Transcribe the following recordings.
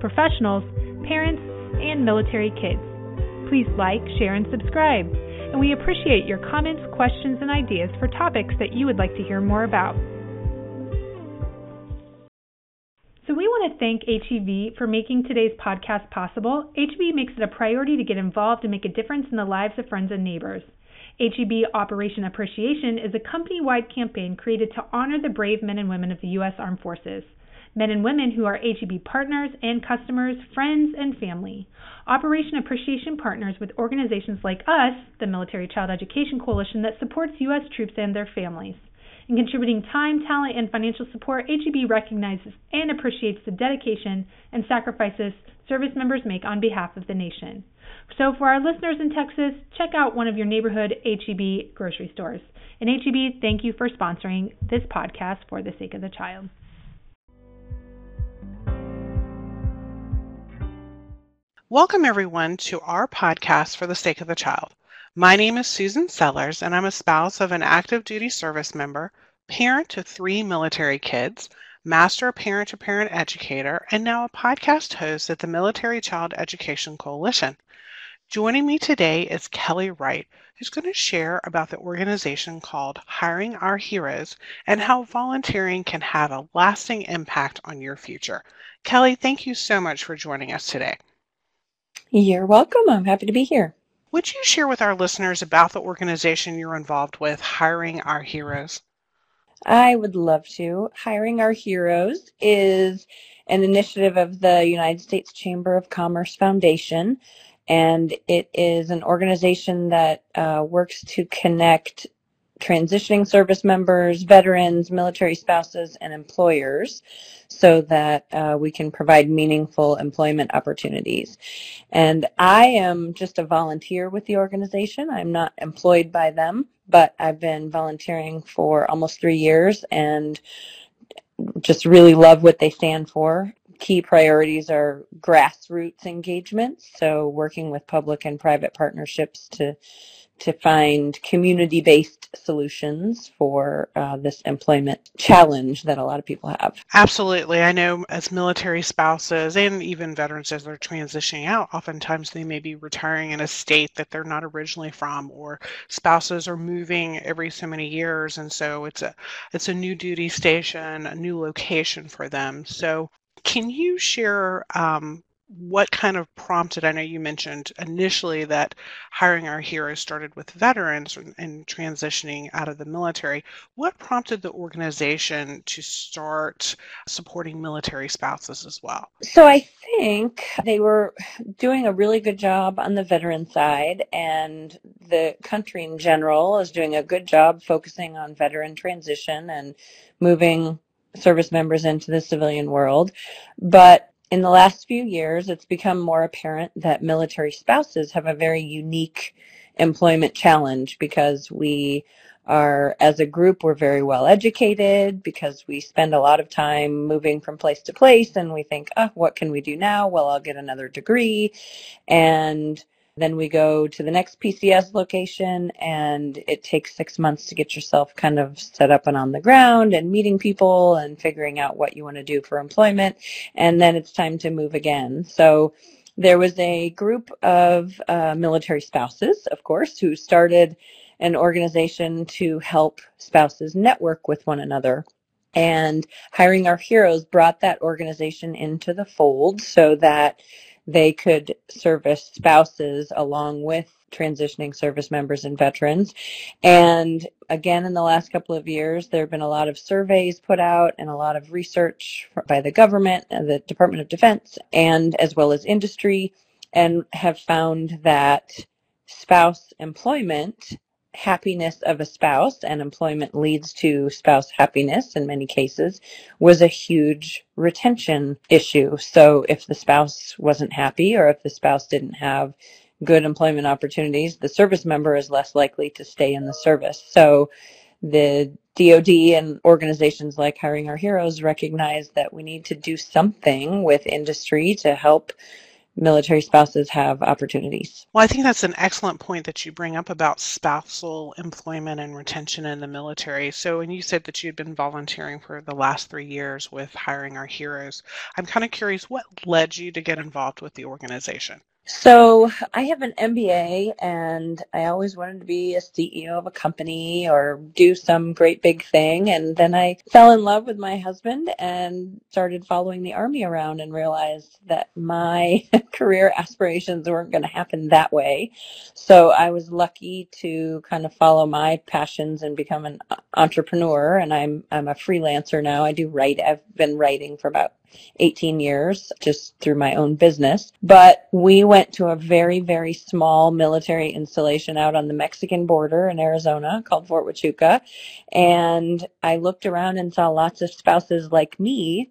professionals, parents, and military kids. Please like, share, and subscribe. And we appreciate your comments, questions, and ideas for topics that you would like to hear more about. So, we want to thank HEB for making today's podcast possible. HEB makes it a priority to get involved and make a difference in the lives of friends and neighbors. HEB Operation Appreciation is a company wide campaign created to honor the brave men and women of the U.S. Armed Forces. Men and women who are HEB partners and customers, friends, and family. Operation Appreciation partners with organizations like us, the Military Child Education Coalition, that supports U.S. troops and their families. In contributing time, talent, and financial support, HEB recognizes and appreciates the dedication and sacrifices service members make on behalf of the nation. So, for our listeners in Texas, check out one of your neighborhood HEB grocery stores. And HEB, thank you for sponsoring this podcast for the sake of the child. Welcome, everyone, to our podcast for the sake of the child. My name is Susan Sellers, and I'm a spouse of an active duty service member, parent to three military kids, master parent to parent educator, and now a podcast host at the Military Child Education Coalition. Joining me today is Kelly Wright, who's going to share about the organization called Hiring Our Heroes and how volunteering can have a lasting impact on your future. Kelly, thank you so much for joining us today. You're welcome. I'm happy to be here. Would you share with our listeners about the organization you're involved with, Hiring Our Heroes? I would love to. Hiring Our Heroes is an initiative of the United States Chamber of Commerce Foundation, and it is an organization that uh, works to connect transitioning service members, veterans, military spouses, and employers so that uh, we can provide meaningful employment opportunities. And I am just a volunteer with the organization. I'm not employed by them, but I've been volunteering for almost three years and just really love what they stand for. Key priorities are grassroots engagement, so working with public and private partnerships to to find community based solutions for uh, this employment challenge that a lot of people have. Absolutely. I know as military spouses and even veterans as they're transitioning out, oftentimes they may be retiring in a state that they're not originally from, or spouses are moving every so many years. And so it's a, it's a new duty station, a new location for them. So can you share um, what kind of prompted i know you mentioned initially that hiring our heroes started with veterans and transitioning out of the military. What prompted the organization to start supporting military spouses as well? So i think they were doing a really good job on the veteran side and the country in general is doing a good job focusing on veteran transition and moving service members into the civilian world. But in the last few years, it's become more apparent that military spouses have a very unique employment challenge because we are, as a group, we're very well educated because we spend a lot of time moving from place to place and we think, oh, what can we do now? Well, I'll get another degree. And then we go to the next PCS location and it takes six months to get yourself kind of set up and on the ground and meeting people and figuring out what you want to do for employment. And then it's time to move again. So there was a group of uh, military spouses, of course, who started an organization to help spouses network with one another. And hiring our heroes brought that organization into the fold so that they could service spouses along with transitioning service members and veterans. And again, in the last couple of years, there have been a lot of surveys put out and a lot of research by the government and the Department of Defense and as well as industry and have found that spouse employment happiness of a spouse and employment leads to spouse happiness in many cases was a huge retention issue. So if the spouse wasn't happy or if the spouse didn't have good employment opportunities, the service member is less likely to stay in the service. So the DoD and organizations like Hiring Our Heroes recognize that we need to do something with industry to help military spouses have opportunities. Well, I think that's an excellent point that you bring up about spousal employment and retention in the military. So, and you said that you'd been volunteering for the last three years with Hiring Our Heroes. I'm kind of curious what led you to get involved with the organization? So I have an MBA and I always wanted to be a CEO of a company or do some great big thing. And then I fell in love with my husband and started following the army around and realized that my career aspirations weren't going to happen that way. So I was lucky to kind of follow my passions and become an uh, entrepreneur. And I'm, I'm a freelancer now. I do write. I've been writing for about 18 years just through my own business. But we went to a very, very small military installation out on the Mexican border in Arizona called Fort Huachuca. And I looked around and saw lots of spouses like me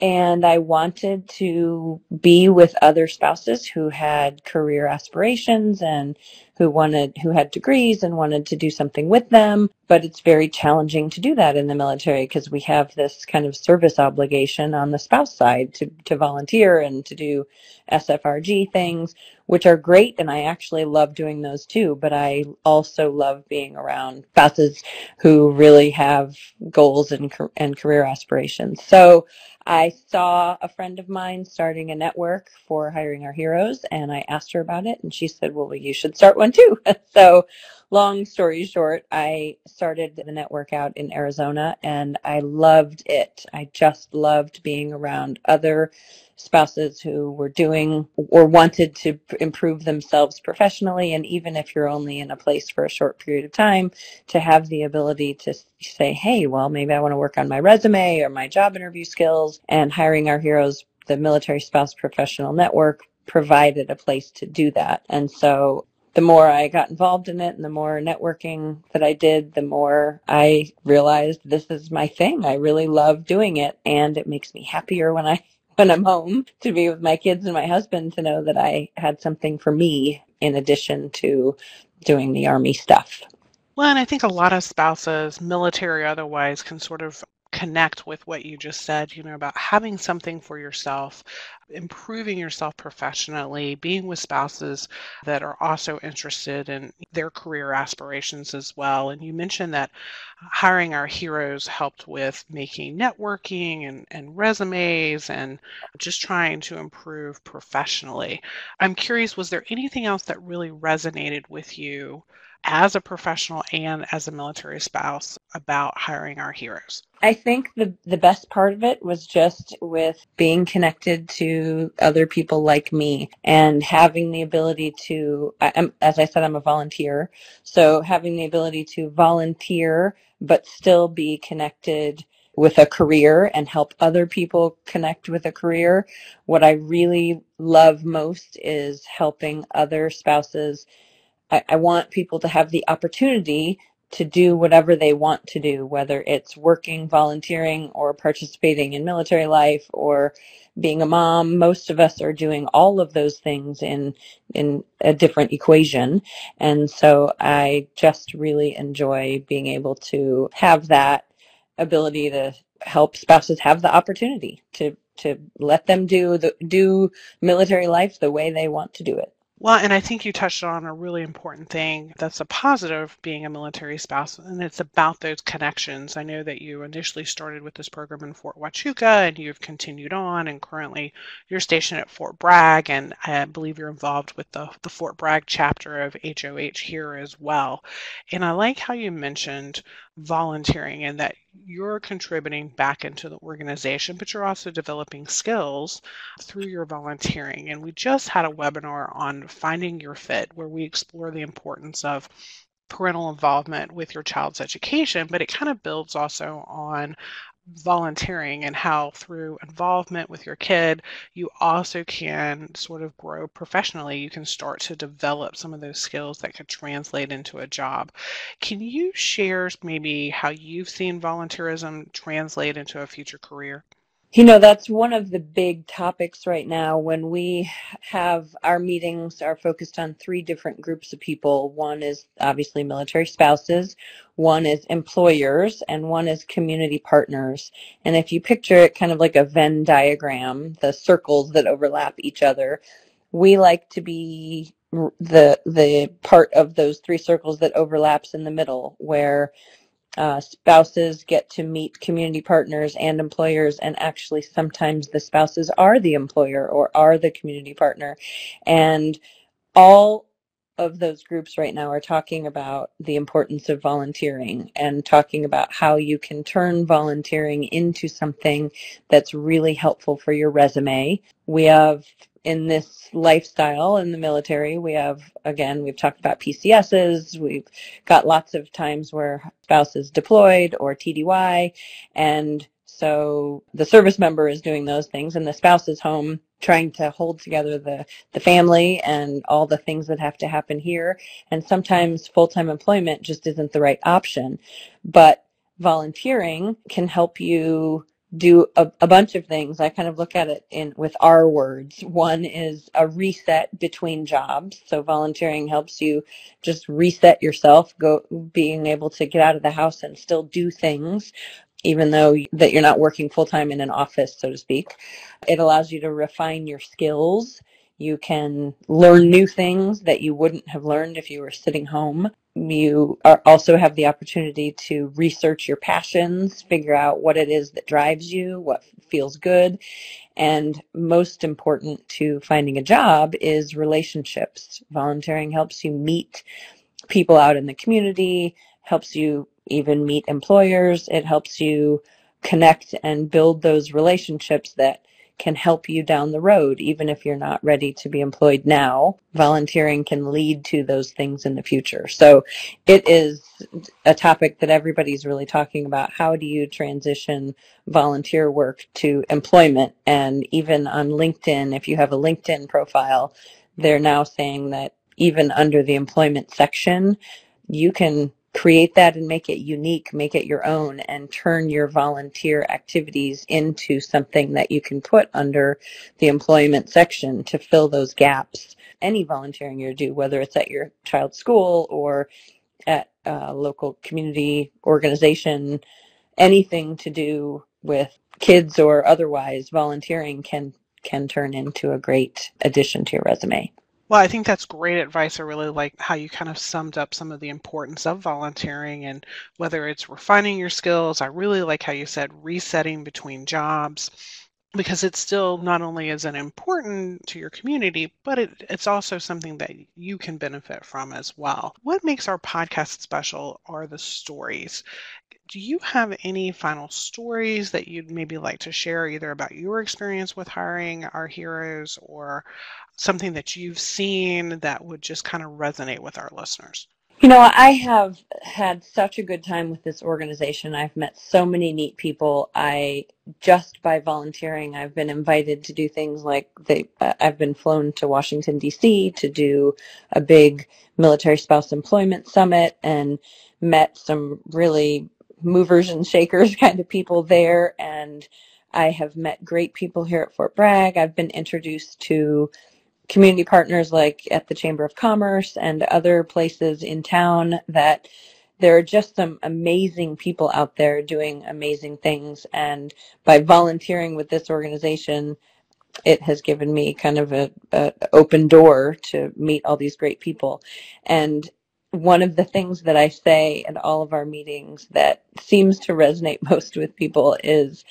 and I wanted to be with other spouses who had career aspirations and who wanted, who had degrees and wanted to do something with them. But it's very challenging to do that in the military because we have this kind of service obligation on the spouse side to, to volunteer and to do SFRG things, which are great. And I actually love doing those too. But I also love being around spouses who really have goals and, and career aspirations. So I saw a friend of mine starting a network for hiring our heroes and I asked her about it and she said, well, you should start one too. so long story short, I started the network out in Arizona and I loved it. I just loved being around other spouses who were doing or wanted to improve themselves professionally. And even if you're only in a place for a short period of time, to have the ability to say, hey, well, maybe I want to work on my resume or my job interview skills. And hiring our heroes, the Military Spouse Professional Network, provided a place to do that. And so the more I got involved in it and the more networking that I did, the more I realized this is my thing. I really love doing it and it makes me happier when I when I'm home to be with my kids and my husband to know that I had something for me in addition to doing the army stuff. Well, and I think a lot of spouses, military otherwise, can sort of connect with what you just said, you know, about having something for yourself, improving yourself professionally, being with spouses that are also interested in their career aspirations as well. And you mentioned that hiring our heroes helped with making networking and, and resumes and just trying to improve professionally. I'm curious, was there anything else that really resonated with you? As a professional and as a military spouse about hiring our heroes? I think the the best part of it was just with being connected to other people like me and having the ability to I, as I said I'm a volunteer so having the ability to volunteer but still be connected with a career and help other people connect with a career. What I really love most is helping other spouses I, I want people to have the opportunity to do whatever they want to do, whether it's working, volunteering, or participating in military life or being a mom. Most of us are doing all of those things in, in a different equation. And so I just really enjoy being able to have that ability to help spouses have the opportunity to, to let them do the, do military life the way they want to do it. Well, and I think you touched on a really important thing that's a positive of being a military spouse, and it's about those connections. I know that you initially started with this program in Fort Huachuca and you've continued on, and currently you're stationed at Fort Bragg, and I believe you're involved with the, the Fort Bragg chapter of HOH here as well. And I like how you mentioned volunteering and that you're contributing back into the organization, but you're also developing skills through your volunteering. And we just had a webinar on finding your fit where we explore the importance of parental involvement with your child's education, but it kind of builds also on volunteering and how through involvement with your kid you also can sort of grow professionally. You can start to develop some of those skills that could translate into a job. Can you share maybe how you've seen volunteerism translate into a future career you know, that's one of the big topics right now when we have our meetings are focused on three different groups of people. One is obviously military spouses, one is employers, and one is community partners. And if you picture it kind of like a Venn diagram, the circles that overlap each other, we like to be the the part of those three circles that overlaps in the middle where uh, spouses get to meet community partners and employers, and actually sometimes the spouses are the employer or are the community partner. And all of those groups right now are talking about the importance of volunteering and talking about how you can turn volunteering into something that's really helpful for your resume. We have in this lifestyle in the military, we have, again, we've talked about PCSs. We've got lots of times where spouses deployed or TDY. And so the service member is doing those things and the spouse is home trying to hold together the, the family and all the things that have to happen here. And sometimes full-time employment just isn't the right option. But volunteering can help you do a, a, bunch of things. I kind of look at it in with our words. One is a reset between jobs. So volunteering helps you just reset yourself, go being able to get out of the house and still do things even though that you're not working full time in an office, so to speak. It allows you to refine your skills. You can learn new things that you wouldn't have learned if you were sitting home you are also have the opportunity to research your passions, figure out what it is that drives you, what feels good. And most important to finding a job is relationships. Volunteering helps you meet people out in the community, helps you even meet employers. It helps you connect and build those relationships that can help you down the road, even if you're not ready to be employed now. Volunteering can lead to those things in the future. So it is a topic that everybody's really talking about. How do you transition volunteer work to employment? And even on LinkedIn, if you have a LinkedIn profile, they're now saying that even under the employment section, you can create that and make it unique, make it your own, and turn your volunteer activities into something that you can put under the employment section to fill those gaps. Any volunteering you do, whether it's at your child's school or at a local community organization, anything to do with kids or otherwise, volunteering can can turn into a great addition to your resume. Well, I think that's great advice. I really like how you kind of summed up some of the importance of volunteering and whether it's refining your skills. I really like how you said resetting between jobs because it's still not only is it important to your community, but it, it's also something that you can benefit from as well. What makes our podcast special are the stories. Do you have any final stories that you'd maybe like to share, either about your experience with hiring our heroes or something that you've seen that would just kind of resonate with our listeners? You know, I have had such a good time with this organization. I've met so many neat people. I just by volunteering, I've been invited to do things like they. Uh, I've been flown to Washington D.C. to do a big military spouse employment summit and met some really movers and shakers kind of people there. And I have met great people here at Fort Bragg. I've been introduced to community partners like at the Chamber of Commerce and other places in town that there are just some amazing people out there doing amazing things. And by volunteering with this organization, it has given me kind of a, a open door to meet all these great people. And one of the things that I say at all of our meetings that seems to resonate most with people is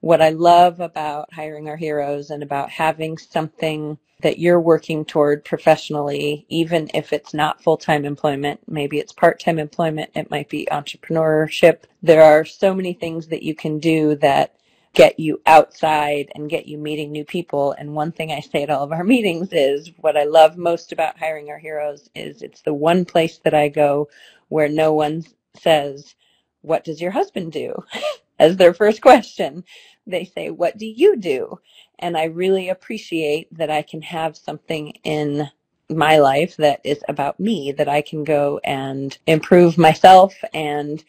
what I love about hiring our heroes and about having something that you're working toward professionally, even if it's not full time employment. Maybe it's part time employment. It might be entrepreneurship. There are so many things that you can do that get you outside and get you meeting new people. And one thing I say at all of our meetings is what I love most about hiring our heroes is it's the one place that I go where no one says, what does your husband do? as their first question, they say, What do you do? And I really appreciate that I can have something in my life that is about me that I can go and improve myself and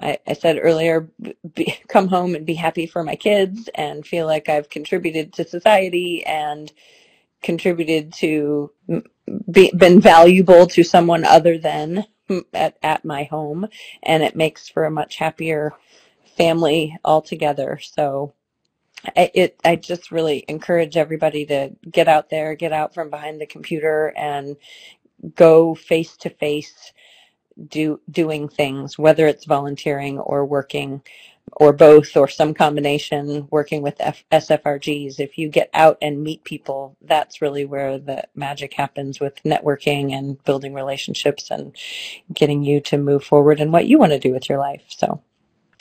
I, I said earlier, be, come home and be happy for my kids and feel like I've contributed to society and contributed to be, been valuable to someone other than at, at my home and it makes for a much happier family altogether so I, it I just really encourage everybody to get out there get out from behind the computer and go face to face do doing things whether it's volunteering or working or both or some combination working with F- SFRGs. If you get out and meet people, that's really where the magic happens with networking and building relationships and getting you to move forward and what you want to do with your life. So.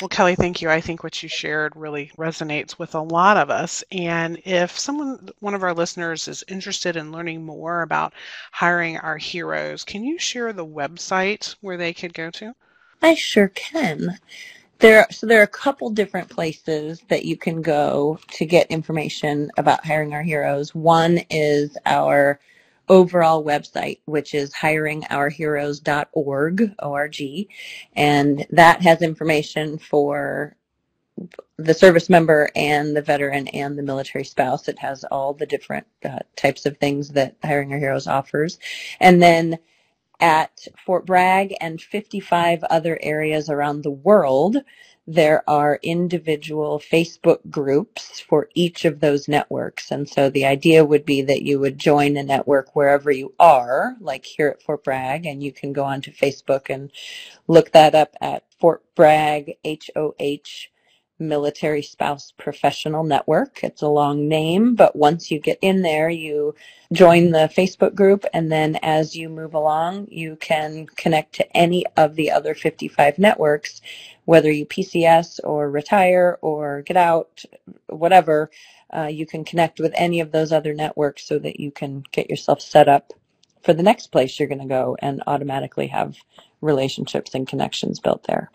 Well, Kelly, thank you. I think what you shared really resonates with a lot of us. And if someone, one of our listeners, is interested in learning more about hiring our heroes, can you share the website where they could go to? I sure can. There, so there are a couple different places that you can go to get information about hiring our heroes. One is our overall website, which is hiringourheroes.org, O-R-G, and that has information for the service member and the veteran and the military spouse. It has all the different uh, types of things that Hiring Our Heroes offers. And then at Fort Bragg and 55 other areas around the world, there are individual Facebook groups for each of those networks. And so the idea would be that you would join a network wherever you are, like here at Fort Bragg, and you can go onto Facebook and look that up at Fort Bragg HOH Military Spouse Professional Network. It's a long name, but once you get in there, you join the Facebook group, and then as you move along, you can connect to any of the other 55 networks, whether you PCS or retire or get out, whatever. Uh, you can connect with any of those other networks so that you can get yourself set up for the next place you're going to go and automatically have relationships and connections built there.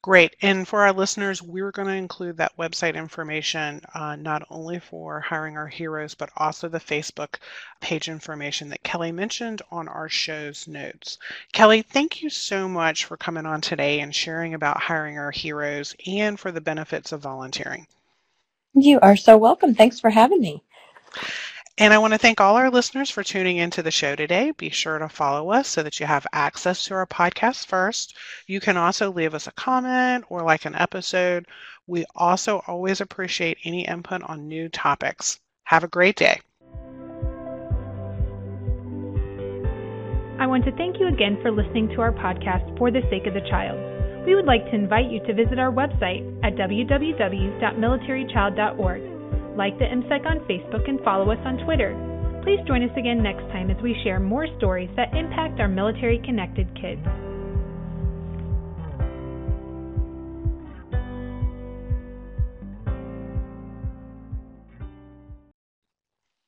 Great. And for our listeners, we're going to include that website information uh, not only for hiring our heroes, but also the Facebook page information that Kelly mentioned on our show's notes. Kelly, thank you so much for coming on today and sharing about hiring our heroes and for the benefits of volunteering. You are so welcome. Thanks for having me. And I want to thank all our listeners for tuning into the show today. Be sure to follow us so that you have access to our podcast first. You can also leave us a comment or like an episode. We also always appreciate any input on new topics. Have a great day. I want to thank you again for listening to our podcast, For the Sake of the Child. We would like to invite you to visit our website at www.militarychild.org like the MCEC on Facebook, and follow us on Twitter. Please join us again next time as we share more stories that impact our military connected kids.